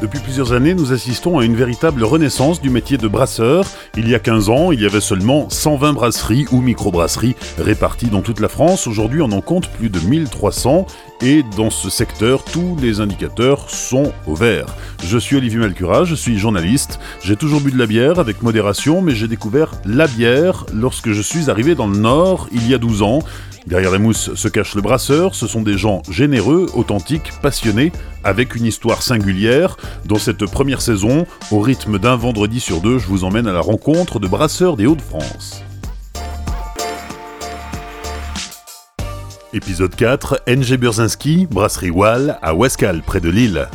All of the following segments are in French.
Depuis plusieurs années, nous assistons à une véritable renaissance du métier de brasseur. Il y a 15 ans, il y avait seulement 120 brasseries ou microbrasseries réparties dans toute la France. Aujourd'hui, on en compte plus de 1300 et dans ce secteur, tous les indicateurs sont au vert. Je suis Olivier Malcura, je suis journaliste. J'ai toujours bu de la bière avec modération, mais j'ai découvert la bière lorsque je suis arrivé dans le Nord il y a 12 ans. Derrière les mousses se cache le brasseur, ce sont des gens généreux, authentiques, passionnés, avec une histoire singulière. Dans cette première saison, au rythme d'un vendredi sur deux, je vous emmène à la rencontre de brasseurs des Hauts-de-France. Épisode 4, NG Burzinski, brasserie Wall, à Westcal, près de Lille.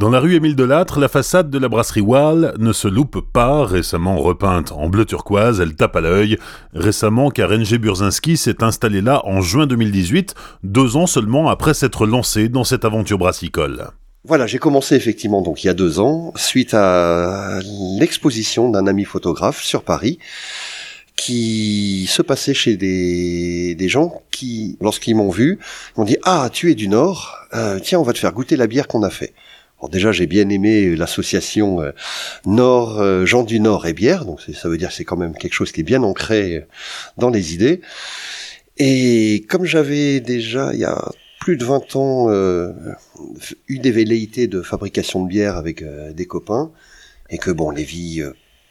Dans la rue Émile Delattre, la façade de la brasserie Wall ne se loupe pas, récemment repeinte en bleu turquoise, elle tape à l'œil. Récemment, car NG Burzinski s'est installé là en juin 2018, deux ans seulement après s'être lancé dans cette aventure brassicole. Voilà, j'ai commencé effectivement donc il y a deux ans, suite à l'exposition d'un ami photographe sur Paris, qui se passait chez des, gens qui, lorsqu'ils m'ont vu, m'ont dit Ah, tu es du Nord, euh, tiens, on va te faire goûter la bière qu'on a fait déjà, j'ai bien aimé l'association euh, Nord euh, Jean du Nord et bière, donc ça veut dire que c'est quand même quelque chose qui est bien ancré euh, dans les idées. Et comme j'avais déjà il y a plus de 20 ans eu des velléités de fabrication de bière avec des copains et que bon les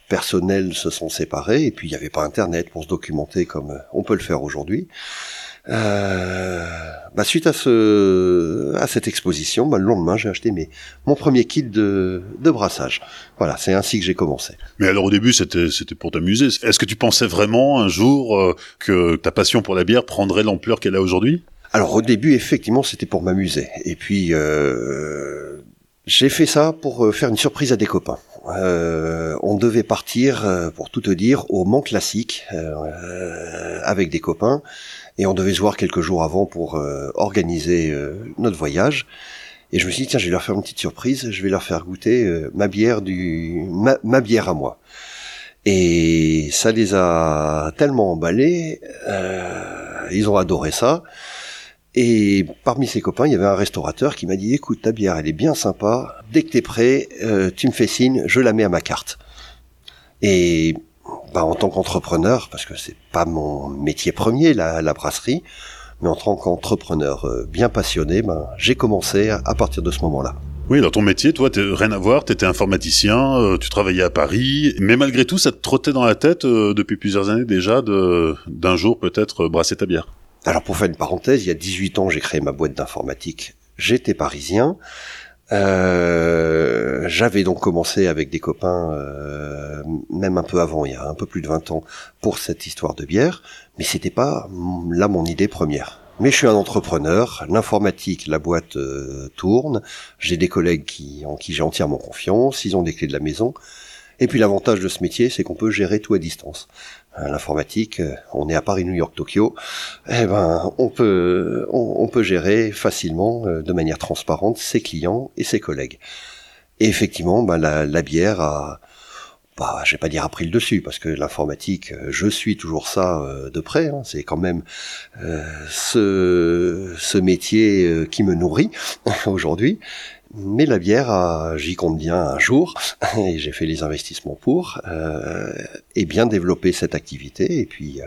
vies personnelles se sont séparées et puis il n'y avait pas internet pour se documenter comme on peut le faire aujourd'hui. Euh, bah suite à ce à cette exposition, bah, le lendemain, j'ai acheté mes mon premier kit de, de brassage. Voilà, c'est ainsi que j'ai commencé. Mais alors au début, c'était c'était pour t'amuser. Est-ce que tu pensais vraiment un jour euh, que ta passion pour la bière prendrait l'ampleur qu'elle a aujourd'hui? Alors au début, effectivement, c'était pour m'amuser. Et puis euh, j'ai fait ça pour euh, faire une surprise à des copains. Euh, on devait partir, pour tout te dire, au Mont Classique euh, avec des copains et on devait se voir quelques jours avant pour euh, organiser euh, notre voyage. Et je me suis dit tiens, je vais leur faire une petite surprise, je vais leur faire goûter euh, ma bière du ma, bière à moi. Et ça les a tellement emballés, ils ont adoré ça. Et parmi ses copains, il y avait un restaurateur qui m'a dit écoute, ta bière, elle est bien sympa. Dès que t'es prêt, tu me fais signe, je la mets à ma carte. Et bah, en tant qu'entrepreneur, parce que c'est pas mon métier premier, la, la brasserie, mais en tant qu'entrepreneur euh, bien passionné, ben, j'ai commencé à, partir de ce moment-là. Oui, dans ton métier, toi, rien à voir, tu étais informaticien, euh, tu travaillais à Paris, mais malgré tout, ça te trottait dans la tête euh, depuis plusieurs années déjà de d'un jour peut-être brasser ta bière. Alors pour faire une parenthèse, il y a 18 ans, j'ai créé ma boîte d'informatique. J'étais parisien, euh, j'avais donc commencé avec des copains, euh, même un peu avant, il y a un peu plus de 20 ans, pour cette histoire de bière, mais c'était pas là mon idée première. Mais je suis un entrepreneur, l'informatique, la boîte euh, tourne, j'ai des collègues en qui j'ai entièrement confiance, ils ont des clés de la maison, et puis l'avantage de ce métier, c'est qu'on peut gérer tout à distance. Euh, l'informatique, euh, on est à Paris, New York, Tokyo, eh ben on peut on, peut gérer facilement, euh, de manière transparente, ses clients et ses collègues. Et effectivement, bah, la, bière a, bah, je vais pas dire a pris le dessus parce que l'informatique, je suis toujours ça de près. Hein. c'est quand même ce métier qui me nourrit aujourd'hui. Mais la bière, j'y compte bien un jour, et j'ai fait les investissements pour, euh, et bien développer cette activité. Et puis, euh,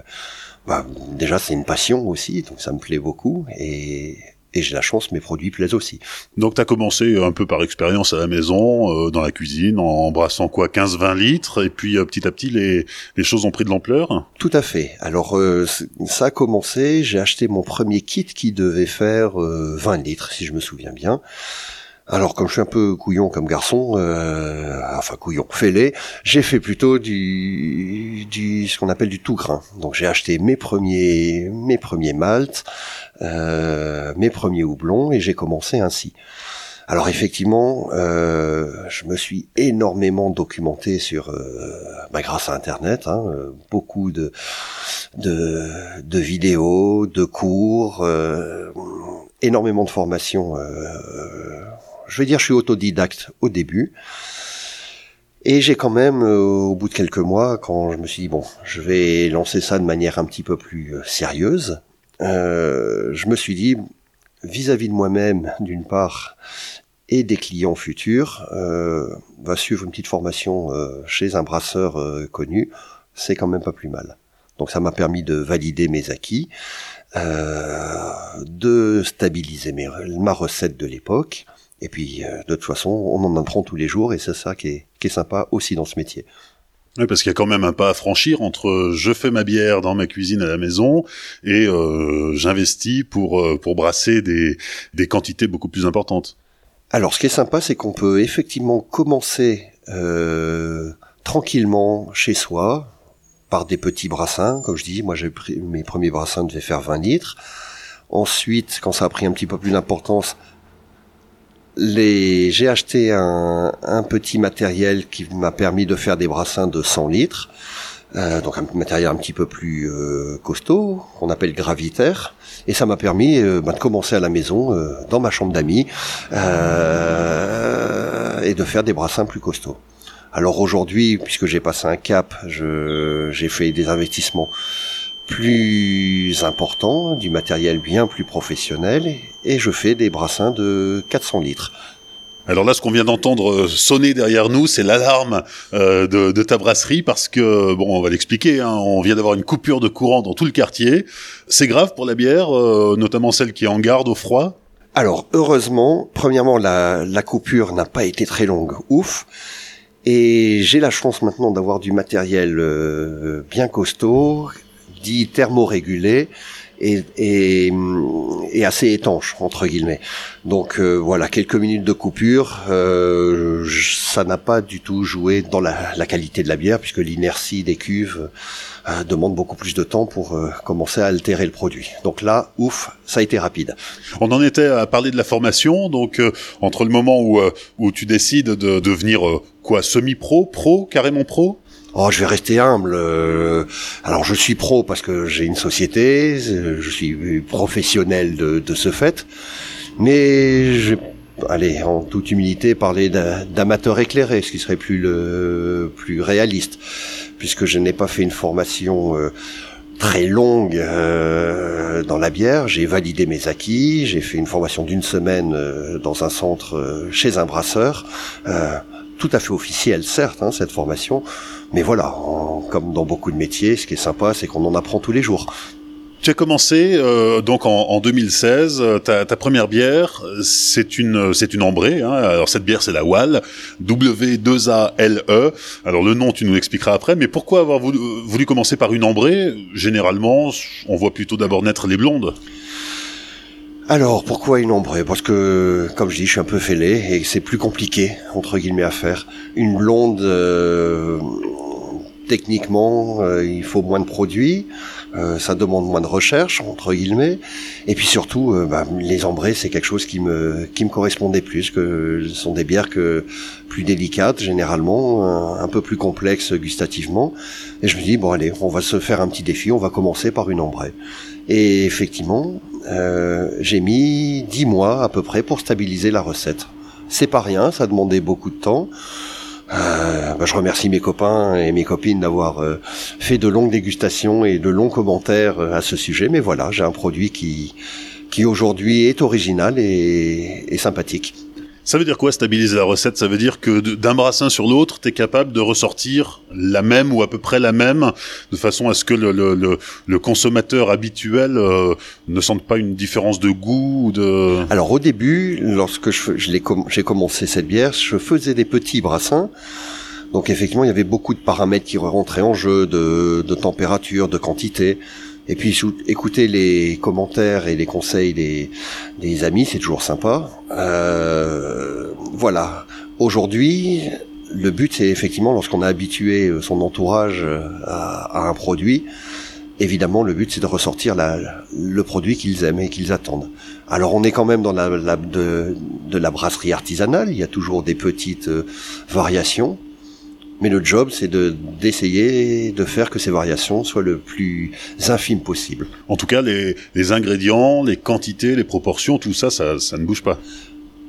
bah, déjà, c'est une passion aussi, donc ça me plaît beaucoup, et, et j'ai la chance, mes produits plaisent aussi. Donc tu as commencé un peu par expérience à la maison, euh, dans la cuisine, en embrassant quoi 15-20 litres, et puis euh, petit à petit les, les choses ont pris de l'ampleur? Tout à fait. Alors euh, ça a commencé, j'ai acheté mon premier kit qui devait faire 20 litres, si je me souviens bien. Alors comme je suis un peu couillon comme garçon, euh, enfin couillon, fêlé, j'ai fait plutôt du, du ce qu'on appelle du tout grain. Donc j'ai acheté mes premiers mes premiers maltes, euh, mes premiers houblons et j'ai commencé ainsi. Alors effectivement, euh, je me suis énormément documenté sur, euh, bah, grâce à Internet, hein, beaucoup de, de, vidéos, de cours, énormément de formations je vais dire, je suis autodidacte au début. Et j'ai quand même, euh, au bout de quelques mois, quand je me suis dit, bon, je vais lancer ça de manière un petit peu plus euh, sérieuse, euh, je me suis dit, vis-à-vis de moi-même, d'une part, et des clients futurs, euh, va suivre une petite formation euh, chez un brasseur connu, c'est quand même pas plus mal. Donc ça m'a permis de valider mes acquis, de stabiliser ma recette de l'époque, et puis de toute façon, on en apprend tous les jours, et c'est ça qui est, qui est sympa aussi dans ce métier. Oui, parce qu'il y a quand même un pas à franchir entre je fais ma bière dans ma cuisine à la maison et euh, j'investis pour euh, pour brasser des des quantités beaucoup plus importantes. Alors, ce qui est sympa, c'est qu'on peut effectivement commencer euh, tranquillement chez soi par des petits brassins, comme je dis. Moi, j'ai pris mes premiers brassins devaient faire 20 litres. Ensuite, quand ça a pris un petit peu plus d'importance, les, j'ai acheté un, petit matériel qui m'a permis de faire des brassins de 100 litres. Euh, donc un matériel un petit peu plus euh, costaud, qu'on appelle gravitaire, et ça m'a permis euh, bah, de commencer à la maison, dans ma chambre d'amis, et de faire des brassins plus costauds. Alors aujourd'hui, puisque j'ai passé un cap, j'ai fait des investissements plus important, du matériel bien plus professionnel, et je fais des brassins de 400 litres. Alors là, ce qu'on vient d'entendre euh, sonner derrière nous, c'est l'alarme euh, de, de, ta brasserie parce que, bon, on va l'expliquer, hein, on vient d'avoir une coupure de courant dans tout le quartier. C'est grave pour la bière, euh, notamment celle qui est en garde au froid? Alors, heureusement, premièrement, la, la coupure n'a pas été très longue, ouf. Et j'ai la chance maintenant d'avoir du matériel euh, bien costaud, dit thermorégulé et, et, et, assez étanche entre guillemets. Donc euh, voilà, quelques minutes de coupure, euh, ça n'a pas du tout joué dans la, la, qualité de la bière puisque l'inertie des cuves euh, demande beaucoup plus de temps pour euh, commencer à altérer le produit. Donc là, ouf, ça a été rapide. On en était à parler de la formation, donc euh, entre le moment où où tu décides de devenir quoi semi-pro, pro, carrément pro? Oh, je vais rester humble. Euh, alors, je suis pro parce que j'ai une société, je suis professionnel de, de ce fait, mais je, allez, en toute humilité, parler d'amateur éclairé, ce qui serait plus le plus réaliste, puisque je n'ai pas fait une formation. Euh, très longue euh, dans la bière. J'ai validé mes acquis. J'ai fait une formation d'une semaine euh, dans un centre euh, chez un brasseur. tout à fait officiel, certes, hein, cette formation. Mais voilà, comme dans beaucoup de métiers, ce qui est sympa, c'est qu'on en apprend tous les jours. Tu as commencé euh, donc en, en 2016. Euh, ta, première bière, c'est une c'est une ambrée. Hein. Alors cette bière, c'est la Wall W2ALE. Alors le nom, tu nous l'expliqueras après. Mais pourquoi avoir voulu, voulu commencer par une ambrée? Généralement, on voit plutôt d'abord naître les blondes. Alors, pourquoi une ombrée Parce que, comme je dis, je suis un peu fêlé et c'est plus compliqué, entre guillemets, à faire. Une blonde, euh, techniquement, euh, il faut moins de produits, euh, ça demande moins de recherche, entre guillemets. Et puis surtout, bah, les ambrées, c'est quelque chose qui me, qui me correspondait plus, que ce sont des bières que plus délicates, généralement, un, peu plus complexes gustativement. Et je me dis, bon allez, on va se faire un petit défi, on va commencer par une ambrée. Et effectivement, euh, j'ai mis dix mois à peu près pour stabiliser la recette. C'est pas rien, ça demandait beaucoup de temps. Euh, bah, je remercie mes copains et mes copines d'avoir euh, fait de longues dégustations et de longs commentaires à ce sujet. Mais voilà, j'ai un produit qui, qui aujourd'hui est original et sympathique. Ça veut dire quoi stabiliser la recette? Ça veut dire que d'un brassin sur l'autre, tu es capable de ressortir la même ou à peu près la même, de façon à ce que le, le, le, le consommateur habituel euh, ne sente pas une différence de goût ou de... Alors au début, lorsque je, je j'ai commencé cette bière, je faisais des petits brassins. Donc effectivement, il y avait beaucoup de paramètres qui rentraient en jeu, de, de température, de quantité. Et puis écouter les commentaires et les conseils des, des amis, c'est toujours sympa. Euh, voilà. Aujourd'hui, le but, c'est effectivement lorsqu'on a habitué son entourage à, à un produit, évidemment, le but, c'est de ressortir la, le produit qu'ils aiment et qu'ils attendent. Alors, on est quand même dans la, la de, de, la brasserie artisanale. Il y a toujours des petites euh, variations. Mais le job, c'est de d'essayer de faire que ces variations soient le plus infime possible. En tout cas, les, les ingrédients, les quantités, les proportions, tout ça, ça, ça ne bouge pas.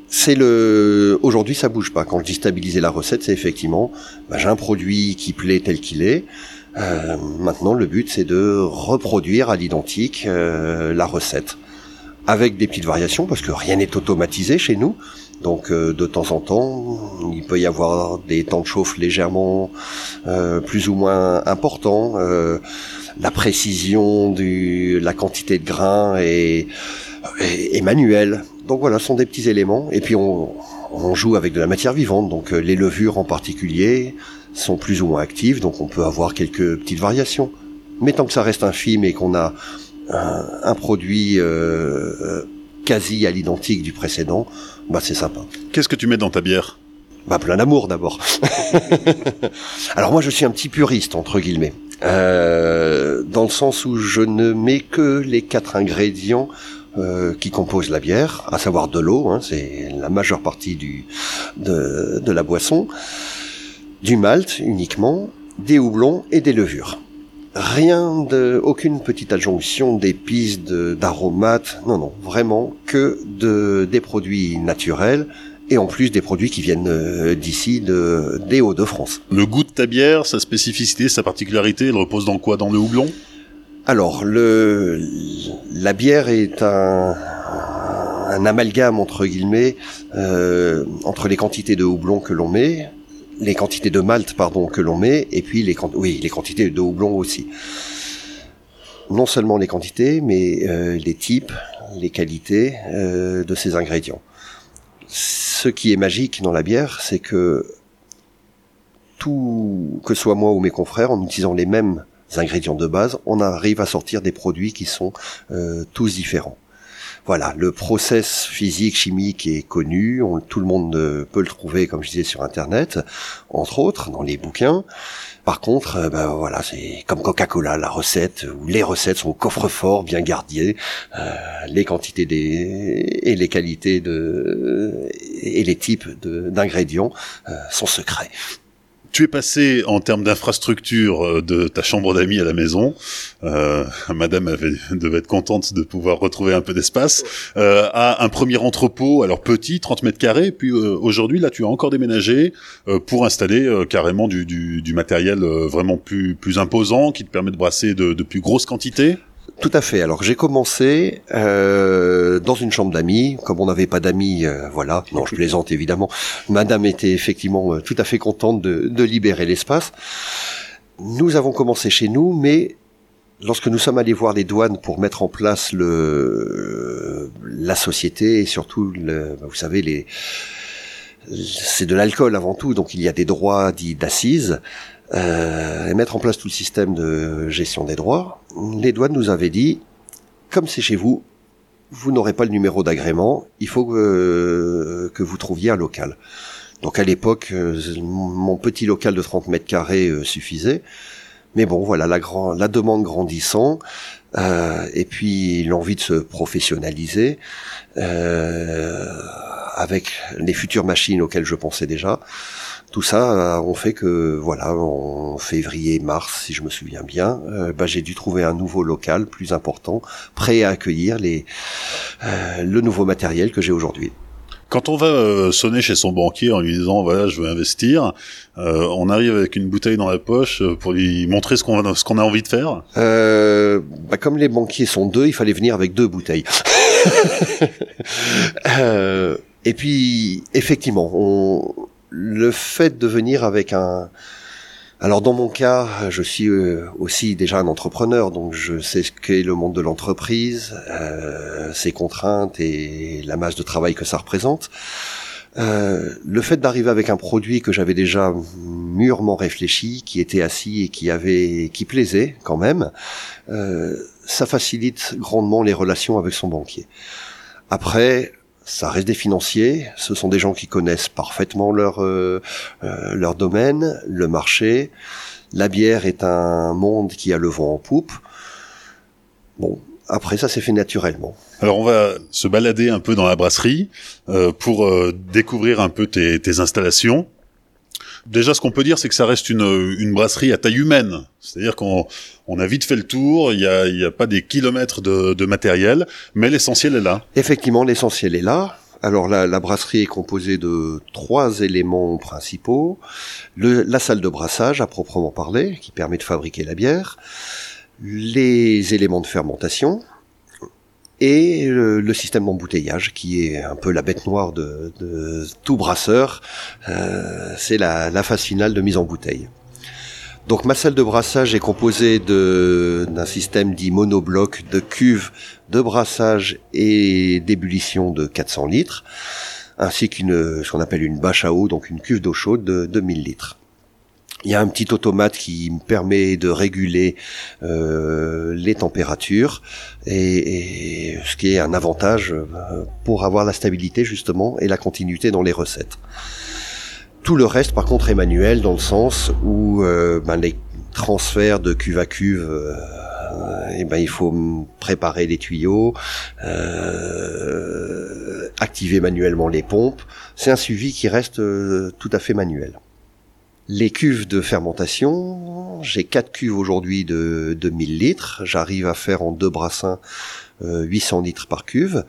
C'est le. Aujourd'hui, ça bouge pas. Quand je dis stabiliser la recette, c'est effectivement, bah, j'ai un produit qui plaît tel qu'il est. Euh, maintenant, le but, c'est de reproduire à l'identique euh, la recette avec des petites variations parce que rien n'est automatisé chez nous. Donc euh, de temps en temps, il peut y avoir des temps de chauffe légèrement euh, plus ou moins importants. Euh, la précision du, la quantité de grains est, est, manuelle. Donc voilà, ce sont des petits éléments. Et puis on, on joue avec de la matière vivante, donc les levures en particulier sont plus ou moins actives, donc on peut avoir quelques petites variations. Mais tant que ça reste infime et qu'on a un, un produit quasi à l'identique du précédent, bah c'est sympa. Qu'est-ce que tu mets dans ta bière? Bah plein d'amour d'abord. Alors moi je suis un petit puriste entre guillemets, euh, dans le sens où je ne mets que les quatre ingrédients euh, qui composent la bière, à savoir de l'eau, hein, c'est la majeure partie du de, de la boisson, du malt uniquement, des houblons et des levures rien de, aucune petite adjonction d'épices, d'aromates, non, non, vraiment que de, des produits naturels et en plus des produits qui viennent euh, d'ici, de, des Hauts-de-France. Le goût de ta bière, sa spécificité, sa particularité, elle repose dans quoi? Dans le houblon? Alors, le, la bière est un, un amalgame entre guillemets euh, entre les quantités de houblon que l'on met, les quantités de malt pardon que l'on met et puis les oui les quantités de houblon aussi. Non seulement les quantités, mais euh, les types, les qualités euh, de ces ingrédients. Ce qui est magique dans la bière, c'est que tout, que soit moi ou mes confrères, en utilisant les mêmes ingrédients de base, on arrive à sortir des produits qui sont euh, tous différents. Voilà, le process physique, chimique est connu, tout le monde peut le trouver, comme je disais, sur Internet, entre autres, dans les bouquins. Par contre, euh, ben voilà, c'est comme Coca-Cola, la recette, où les recettes sont au coffre-fort, bien gardées, euh, les quantités des et les qualités de et les types d'ingrédients euh, sont secrets. Tu es passé en termes d'infrastructure euh, de ta chambre d'amis à la maison. Euh, Madame avait, devait être contente de pouvoir retrouver un peu d'espace. Euh, à un premier entrepôt, alors petit, 30 mètres carrés. Puis euh, aujourd'hui, là, tu as encore déménagé euh, pour installer euh, carrément du, du, du matériel vraiment plus, plus imposant qui te permet de brasser de, de plus grosses quantités. Tout à fait. Alors j'ai commencé euh, dans une chambre d'amis. Comme on n'avait pas d'amis, euh, voilà. Non, je plaisante évidemment. Madame était effectivement euh, tout à fait contente de, libérer l'espace. Nous avons commencé chez nous, mais lorsque nous sommes allés voir les douanes pour mettre en place la société et surtout, le, vous savez, les c'est de l'alcool avant tout, donc il y a des droits dits d'assises et mettre en place tout le système de gestion des droits, les douanes nous avaient dit, comme c'est chez vous, vous n'aurez pas le numéro d'agrément, il faut que, vous trouviez un local. Donc à l'époque, euh, mon petit local de 30 mètres carrés euh, suffisait. Mais bon, voilà, la, demande grandissant, euh, et puis l'envie de se professionnaliser, euh, avec les futures machines auxquelles je pensais déjà, tout ça on fait que voilà en février mars si je me souviens bien euh, bah, j'ai dû trouver un nouveau local plus important prêt à accueillir les euh, le nouveau matériel que j'ai aujourd'hui quand on va euh, sonner chez son banquier en lui disant voilà je veux investir, euh, on arrive avec une bouteille dans la poche pour lui montrer ce qu'on ce qu'on a envie de faire? Euh, bah, comme les banquiers sont deux, il fallait venir avec deux bouteilles. et puis effectivement, on, le fait de venir avec un... Alors dans mon cas, je suis euh, aussi déjà un entrepreneur, donc je sais ce qu'est le monde de l'entreprise, euh, ses contraintes et la masse de travail que ça représente. Euh, le fait d'arriver avec un produit que j'avais déjà mûrement réfléchi, qui était assis et qui avait, qui plaisait quand même, ça facilite grandement les relations avec son banquier. Après, ça reste des financiers, ce sont des gens qui connaissent parfaitement leur euh, euh, leur domaine, le marché. La bière est un monde qui a le vent en poupe. Bon, après ça s'est fait naturellement. Alors on va se balader un peu dans la brasserie euh, pour découvrir un peu tes, tes installations. Déjà, ce qu'on peut dire, c'est que ça reste une, une brasserie à taille humaine. C'est-à-dire qu'on on a vite fait le tour, il n'y a, y a pas des kilomètres de, de matériel, mais l'essentiel est là. Effectivement, l'essentiel est là. Alors la, la, brasserie est composée de trois éléments principaux. Le, la salle de brassage à proprement parler, qui permet de fabriquer la bière. Les éléments de fermentation, et le, système d'embouteillage qui est un peu la bête noire de, tout brasseur. Euh, c'est la, phase finale de mise en bouteille. Donc ma salle de brassage est composée d'un système dit monobloc de cuves de brassage et d'ébullition de 400 litres, ainsi qu'une ce qu'on appelle une bâche à eau, donc une cuve d'eau chaude de, de 1000 litres. Il y a un petit automate qui me permet de réguler euh, les températures et, ce qui est un avantage euh, pour avoir la stabilité justement et la continuité dans les recettes. Tout le reste par contre est manuel dans le sens où euh, ben, les transferts de cuve à cuve et ben il faut préparer les tuyaux, activer manuellement les pompes. C'est un suivi qui reste tout à fait manuel. Les cuves de fermentation, j'ai quatre cuves aujourd'hui de, de 1000 litres. J'arrive à faire en deux brassins 800 euh, litres par cuve.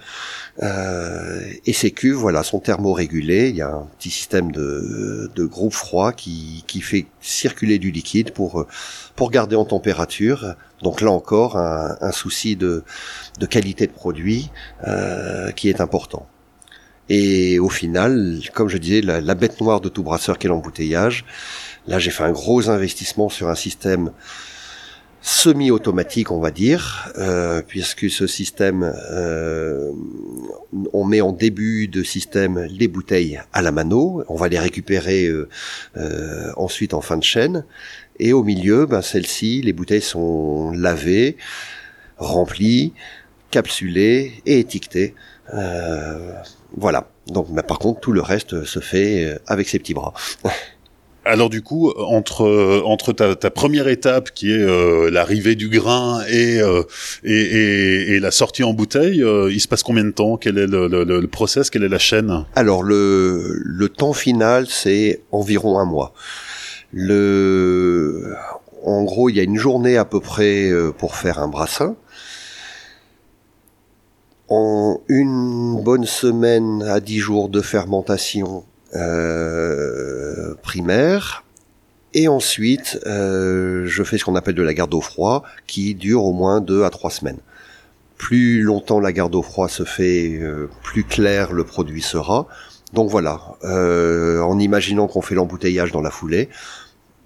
Euh, et ces cuves, voilà, sont thermorégulées. Il y a un petit système de, groupe froid qui, fait circuler du liquide pour, pour garder en température. Donc là encore, un, un souci de, de qualité de produit euh, qui est important. Et au final, comme je disais, la, bête noire de tout brasseur qu'est l'embouteillage. Là, j'ai fait un gros investissement sur un système semi-automatique, on va dire, euh, puisque ce système, euh, on met en début de système les bouteilles à la mano, on va les récupérer euh, ensuite en fin de chaîne, et au milieu, ben, celles-ci, les bouteilles sont lavées, remplies, capsulées et étiquetées. Voilà. Donc, mais par contre, tout le reste se fait euh, avec ses petits bras. Alors du coup, entre entre ta, ta première étape qui est euh, l'arrivée du grain et, euh, et, et, la sortie en bouteille, il se passe combien de temps? Quel est le, le, le, process? Quelle est la chaîne? Alors le, le temps final, c'est environ un mois. Le, en gros, il y a une journée à peu près pour faire un brassin en une bonne semaine à dix jours de fermentation euh, primaire. Et ensuite, euh, je fais ce qu'on appelle de la garde au froid, qui dure au moins deux à trois semaines. Plus longtemps la garde au froid se fait, euh, plus clair le produit sera. Donc voilà, en imaginant qu'on fait l'embouteillage dans la foulée,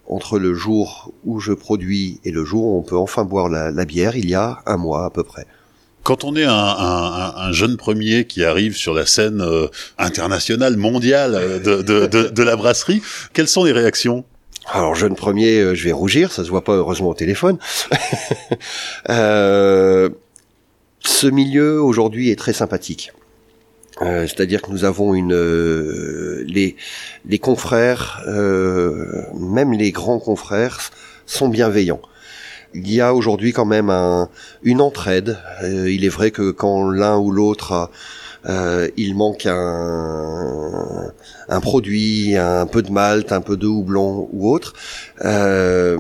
entre le jour où je produis et le jour où on peut enfin boire la bière, il y a un mois à peu près. Quand on est un, un, un, jeune premier qui arrive sur la scène euh, internationale, mondiale euh, de, la brasserie, quelles sont les réactions? Alors jeune premier, euh, je vais rougir, ça se voit pas heureusement au téléphone. ce milieu aujourd'hui est très sympathique. C'est-à-dire que nous avons une les les confrères, même les grands confrères, sont bienveillants il y a aujourd'hui quand même un, une entraide. Euh, il est vrai que quand l'un ou l'autre euh, il manque un, produit, un peu de malt, un peu de houblon ou autre, euh,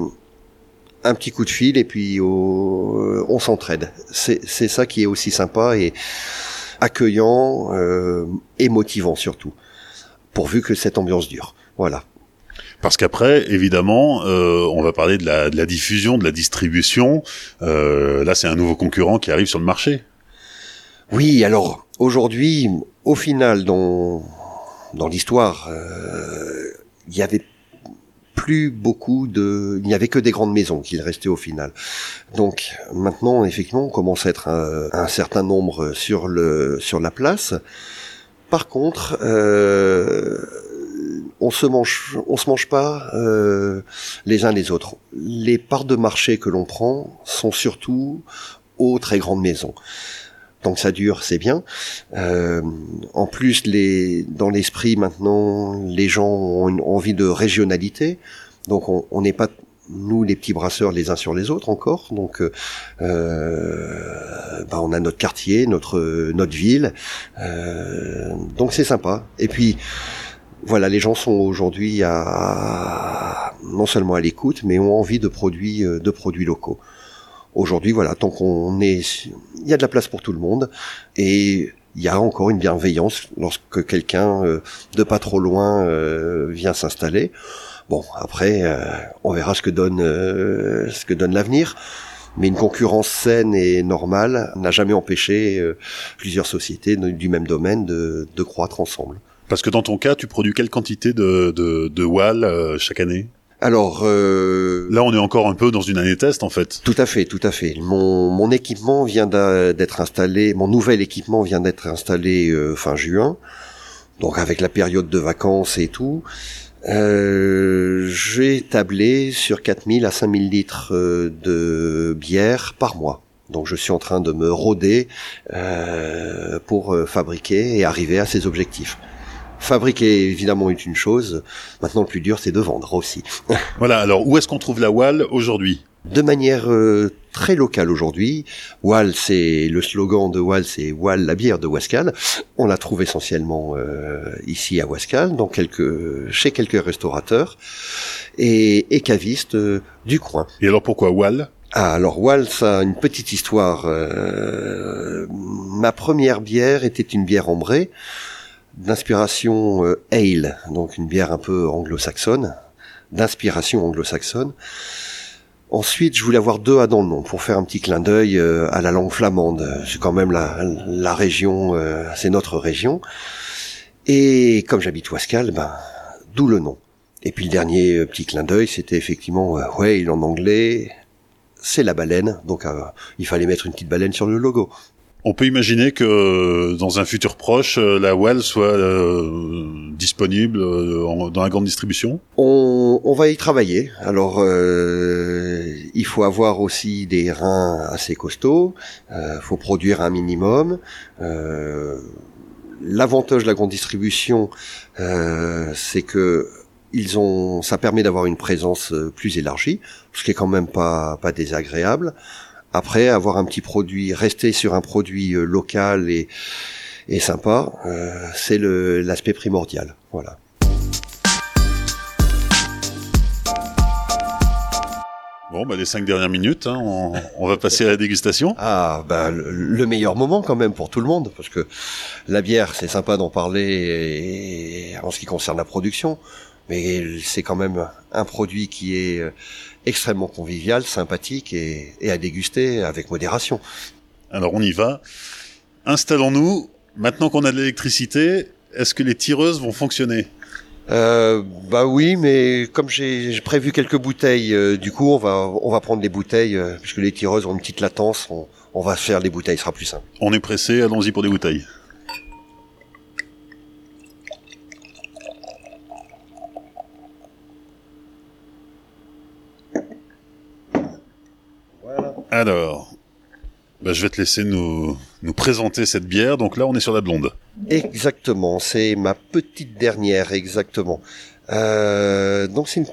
un petit coup de fil et puis on s'entraide. C'est ça qui est aussi sympa et accueillant et motivant surtout, pourvu que cette ambiance dure. Voilà. Parce qu'après, évidemment, euh, on va parler de la, de la, diffusion, de la distribution. Euh, là, c'est un nouveau concurrent qui arrive sur le marché. Oui, alors aujourd'hui, au final, dans, dans l'histoire, euh, il y avait plus beaucoup de, il n'y avait que des grandes maisons qui restaient au final. Donc maintenant, effectivement, on commence à être un, un certain nombre sur le sur la place. Par contre, euh, on se mange, on se mange pas euh, les uns les autres. Les parts de marché que l'on prend sont surtout aux très grandes maisons. Tant que ça dure, c'est bien. Euh, en plus, dans l'esprit maintenant, les gens ont envie de régionalité. Donc, on n'est pas nous les petits brasseurs les uns sur les autres encore. Donc, euh, bah, on a notre quartier, notre notre ville. donc c'est sympa. Et puis voilà, les gens sont aujourd'hui à, non seulement à l'écoute, mais ont envie de produits, euh, de produits locaux. Aujourd'hui, voilà, tant qu'on est, il y a de la place pour tout le monde et il y a encore une bienveillance lorsque quelqu'un euh, de pas trop loin euh, vient s'installer. Bon, après, on verra ce que donne ce que donne l'avenir. Mais une concurrence saine et normale n'a jamais empêché plusieurs sociétés du même domaine de, croître ensemble. Parce que dans ton cas, tu produis quelle quantité de, de, de wall euh, chaque année? Alors euh, là, on est encore un peu dans une année test en fait. Tout à fait, tout à fait. Mon, mon équipement vient d'être installé, mon nouvel équipement vient d'être installé euh, fin juin, donc avec la période de vacances et tout. Euh, j'ai tablé sur 4000 à 5000 litres euh, de bière par mois. Donc je suis en train de me rôder euh, pour euh, fabriquer et arriver à ces objectifs. Fabriquer évidemment est une chose, maintenant le plus dur c'est de vendre aussi. voilà, alors où est-ce qu'on trouve la Wall aujourd'hui? De manière euh, très locale aujourd'hui. Wall, c'est le slogan de Wall, c'est Wall, la bière de Wascal. On la trouve essentiellement euh, ici à Wascal, dans quelques, chez quelques restaurateurs et, et cavistes euh, du coin. Et alors pourquoi Wall? Ah, alors Wall, ça a une petite histoire. ma première bière était une bière ambrée d'inspiration ale, donc une bière un peu anglo-saxonne, d'inspiration anglo-saxonne. Ensuite, je voulais avoir deux A dans le nom pour faire un petit clin d'œil euh, à la langue flamande. C'est quand même la, la région, euh, c'est notre région. Et comme j'habite Wascal, ben, d'où le nom. Et puis le dernier euh, petit clin d'œil, c'était effectivement, il en anglais, c'est la baleine, donc il fallait mettre une petite baleine sur le logo. On peut imaginer que euh, dans un futur proche, euh, la Well soit euh, disponible dans la grande distribution? On, va y travailler. Alors, il faut avoir aussi des reins assez costauds. Il faut produire un minimum. L'avantage de la grande distribution, c'est que ils ont, ça permet d'avoir une présence plus élargie, ce qui est quand même pas pas désagréable. Après, avoir un petit produit, rester sur un produit euh, local et, et sympa, euh, c'est l'aspect primordial. Voilà. Bon, bah, les cinq dernières minutes, hein, on, va passer à la dégustation. Ah, bah, le, meilleur moment quand même pour tout le monde, parce que la bière, c'est sympa d'en parler en ce qui concerne la production, mais c'est quand même un produit qui est euh, extrêmement convivial, sympathique et, à déguster avec modération. Alors on y va. Installons-nous. Maintenant qu'on a de l'électricité, est-ce que les tireuses vont fonctionner? Euh, bah oui, mais comme j'ai prévu quelques bouteilles, euh, du coup on va on va prendre des bouteilles euh, puisque les tireuses ont une petite latence. On, on va faire des bouteilles, ce sera plus simple. On est pressé, allons-y pour des bouteilles. Alors, bah, je vais te laisser nous, nous présenter cette bière. Donc là, on est sur la blonde. Exactement, c'est ma petite dernière, exactement. Euh, donc c'est une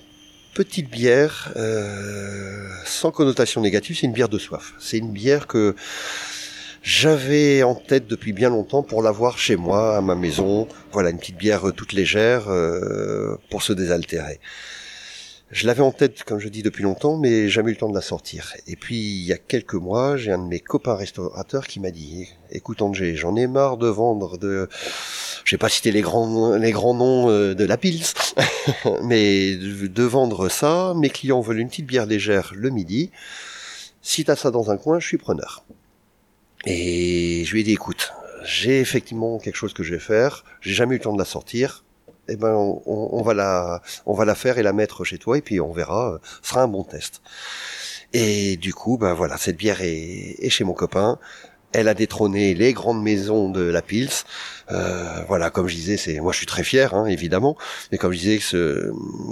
petite bière euh, sans connotation négative, c'est une bière de soif. C'est une bière que j'avais en tête depuis bien longtemps pour l'avoir chez moi, à ma maison. Voilà, une petite bière toute légère euh, pour se désaltérer. Je l'avais en tête, comme je dis, depuis longtemps, mais jamais eu le temps de la sortir. Et puis, il y a quelques mois, j'ai un de mes copains restaurateurs qui m'a dit, écoute Angé, j'en ai marre de vendre de, je vais pas citer les grands, les grands noms euh, de la Pils, mais de vendre ça, mes clients veulent une petite bière légère le midi. Si t'as ça dans un coin, je suis preneur. Et je lui ai dit, écoute, j'ai effectivement quelque chose que je vais faire, j'ai jamais eu le temps de la sortir, eh ben on, va la faire et la mettre chez toi et puis on verra, euh, ce sera un bon test. Et du coup, ben voilà, cette bière est, chez mon copain. Elle a détrôné les grandes maisons de la Pils. Euh, voilà, comme je disais, c'est moi je suis très fier, hein, évidemment. Mais comme je disais,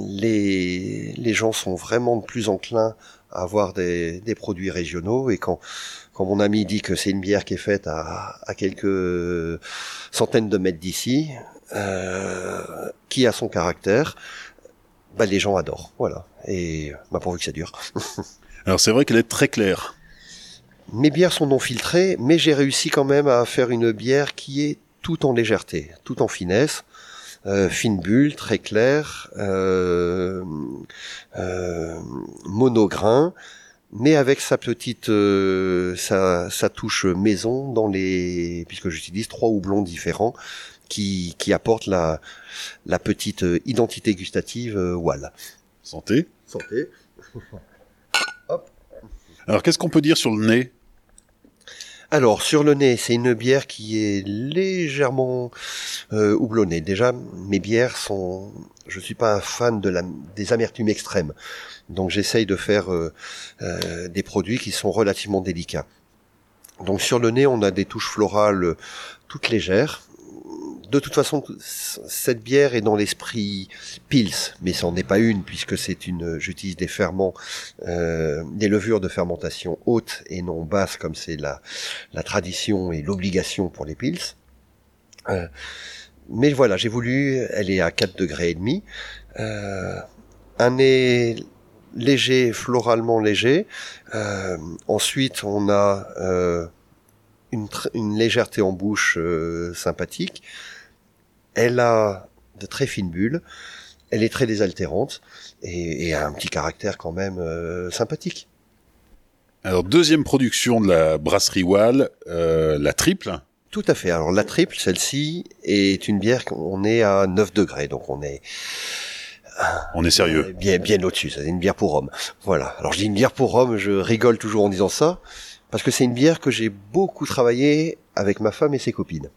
les les gens sont vraiment plus enclins à avoir des, produits régionaux et quand quand mon ami dit que c'est une bière qui est faite à quelques centaines de mètres d'ici, euh, qui a son caractère, bah, les gens adorent. Voilà. Et bah, pourvu que ça dure. Alors c'est vrai qu'elle est très claire. Mes bières sont non filtrées, mais j'ai réussi quand même à faire une bière qui est tout en légèreté, tout en finesse. Euh, fine bulle, très claire, euh, euh, monograin, mais avec sa petite, euh, sa, sa, touche maison dans les, puisque j'utilise trois houblons différents, qui, qui apporte la, la petite euh, identité gustative euh, Wall. Santé. Santé. Hop. Alors qu'est-ce qu'on peut dire sur le nez? Alors sur le nez, c'est une bière qui est légèrement euh, houblonnée. Déjà, mes bières sont, je suis pas un fan de la, des amertumes extrêmes, donc j'essaye de faire euh, euh, des produits qui sont relativement délicats. Donc sur le nez, on a des touches florales toutes légères, de toute façon, cette bière est dans l'esprit Pils, mais ce n'en est pas une puisque c'est une. J'utilise des ferments, euh, des levures de fermentation haute et non basse comme c'est la, la tradition et l'obligation pour les Pils. Euh, mais voilà, j'ai voulu. Elle est à 4 degrés et demi. Euh, un nez léger, floralement léger. Ensuite, on a une, légèreté en bouche sympathique. Elle a de très fines bulles, elle est très désaltérante et, a un petit caractère quand même euh, sympathique. Alors deuxième production de la brasserie Wall, euh, la triple. Tout à fait. Alors la triple, celle-ci est une bière qu'on est à 9 degrés, donc on est on est sérieux. Euh, bien, bien au-dessus. C'est une bière pour homme. Voilà. Alors je dis une bière pour homme, je rigole toujours en disant ça, parce que c'est une bière que j'ai beaucoup travaillé avec ma femme et ses copines.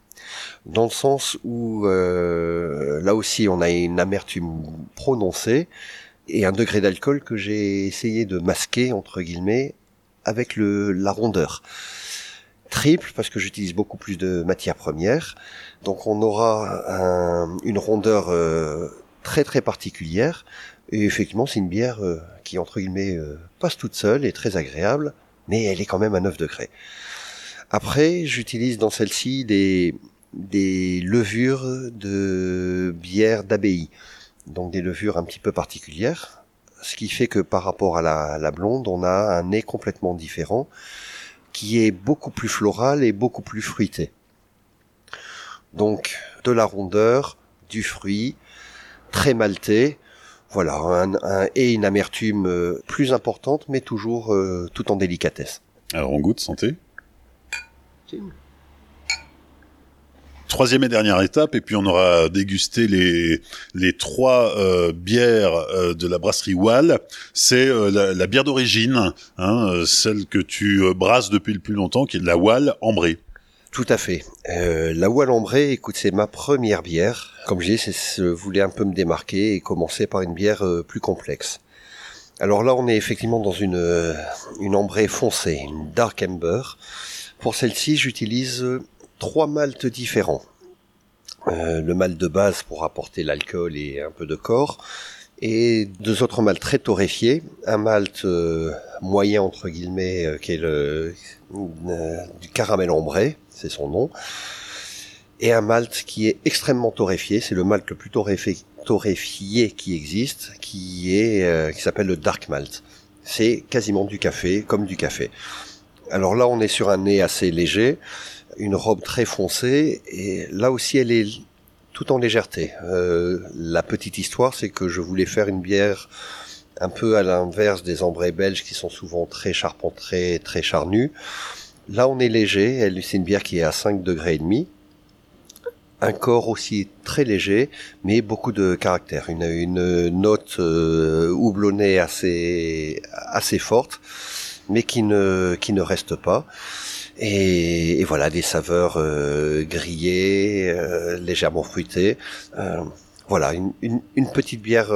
Dans le sens où euh, là aussi on a une amertume prononcée et un degré d'alcool que j'ai essayé de masquer entre guillemets avec le la rondeur. Triple parce que j'utilise beaucoup plus de matières premières. Donc on aura une rondeur euh, très très particulière. Et effectivement c'est une bière euh, qui entre guillemets passe toute seule et très agréable mais elle est quand même à 9 degrés. Après j'utilise dans celle-ci des levures de bière d'abbaye, donc des levures un petit peu particulières, ce qui fait que par rapport à la, blonde, on a un nez complètement différent, qui est beaucoup plus floral et beaucoup plus fruité. Donc de la rondeur, du fruit, très maltais, voilà, un, et une amertume euh, plus importante, mais toujours euh, tout en délicatesse. Alors on goûte, santé troisième et dernière étape, et puis on aura dégusté les les trois euh, bières euh, de la brasserie Wall. C'est euh, la, bière d'origine, hein, celle que tu brasses depuis le plus longtemps, qui est de la Wall ambrée. Tout à fait. la Wall ambrée, écoute, c'est ma première bière. Comme je disais, je voulais un peu me démarquer et commencer par une bière plus complexe. Alors là, on est effectivement dans une une ambrée foncée, une dark amber. Pour celle-ci, j'utilise trois maltes différents. Euh, le malt de base pour apporter l'alcool et un peu de corps, et deux autres maltes très torréfiés. Un malt euh, moyen entre guillemets euh, qui est le du caramel ambré, c'est son nom, et un malt qui est extrêmement torréfié. C'est le malt le plus torréfié, qui existe, qui est qui s'appelle le dark malt. C'est quasiment du café, comme du café. Alors là, on est sur un nez assez léger une robe très foncée et là aussi elle est tout en légèreté. Euh, la petite histoire, c'est que je voulais faire une bière un peu à l'inverse des ambrés belges qui sont souvent très charpentés, très charnus. Là, on est léger. C'est une bière qui est à 5 degrés et demi. Un corps aussi très léger, mais beaucoup de caractère. Une, note euh, houblonnée assez, forte, mais qui ne reste pas. Et, voilà, des saveurs euh, grillées, euh, légèrement fruitées. Euh, voilà, une, une, petite bière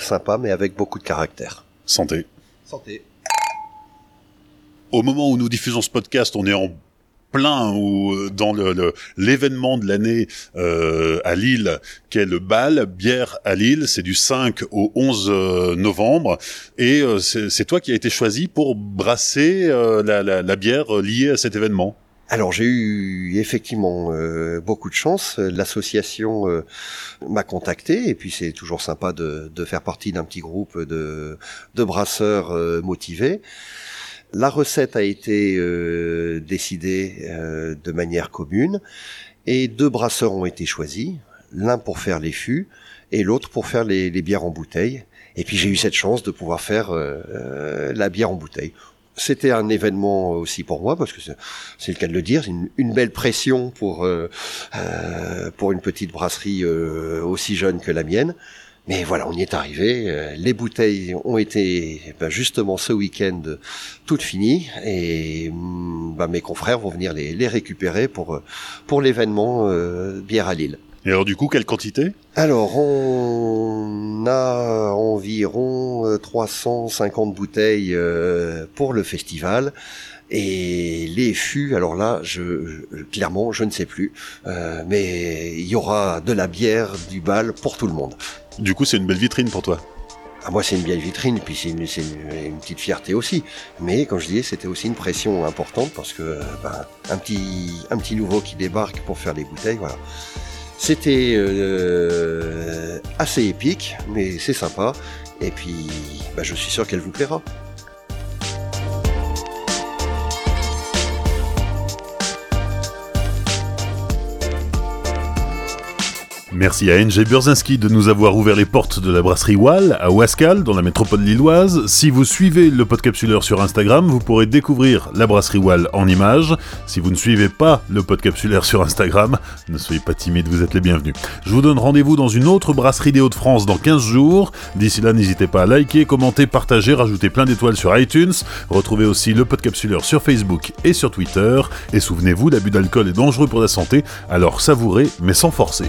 sympa, mais avec beaucoup de caractère. Santé. Santé. Au moment où nous diffusons ce podcast, on est en plein ou euh, dans le l'événement de l'année euh, à Lille, qui est le bal bière à Lille. C'est du 5 au 11 euh, novembre, et euh, c'est toi qui as été choisi pour brasser la, la, la, bière liée à cet événement. Alors j'ai eu effectivement beaucoup de chance. L'association m'a contacté et puis c'est toujours sympa de, de faire partie d'un petit groupe de, de brasseurs motivés. La recette a été euh, décidée euh, de manière commune et deux brasseurs ont été choisis, l'un pour faire les fûts et l'autre pour faire les, bières en bouteille. Et puis j'ai eu cette chance de pouvoir faire euh, la bière en bouteille. C'était un événement aussi pour moi parce que c'est le cas de le dire, une, une belle pression pour pour une petite brasserie aussi jeune que la mienne. Mais voilà, on y est arrivé. Euh, les bouteilles ont été ben, justement ce week-end toutes finies et mm, ben, mes confrères vont venir les, les récupérer pour euh, pour l'événement euh, bière à Lille. Et alors du coup, quelle quantité? Alors on a environ 350 bouteilles pour le festival. Et les fûts, alors là, je, clairement, je ne sais plus, mais il y aura de la bière, du bal pour tout le monde. Du coup, c'est une belle vitrine pour toi. Ah, moi, c'est une belle vitrine, puis c'est une, une, petite fierté aussi. Mais comme je disais, c'était aussi une pression importante parce que ben, un petit un petit nouveau qui débarque pour faire les bouteilles, voilà. C'était euh, assez épique, mais c'est sympa. Et puis, ben, je suis sûr qu'elle vous plaira. Merci à NG Burzinski de nous avoir ouvert les portes de la brasserie Wall à Ouascal, dans la métropole lilloise. Si vous suivez le Podcapsuleur sur Instagram, vous pourrez découvrir la brasserie Wall en images. Si vous ne suivez pas le Podcapsuleur sur Instagram, ne soyez pas timide, vous êtes les bienvenus. Je vous donne rendez-vous dans une autre brasserie des Hauts-de-France dans 15 jours. D'ici là, n'hésitez pas à liker, commenter, partager, rajouter plein d'étoiles sur iTunes. Retrouvez aussi le Podcapsuleur sur Facebook et sur Twitter. Et souvenez-vous, l'abus d'alcool est dangereux pour la santé, alors savourez mais sans forcer.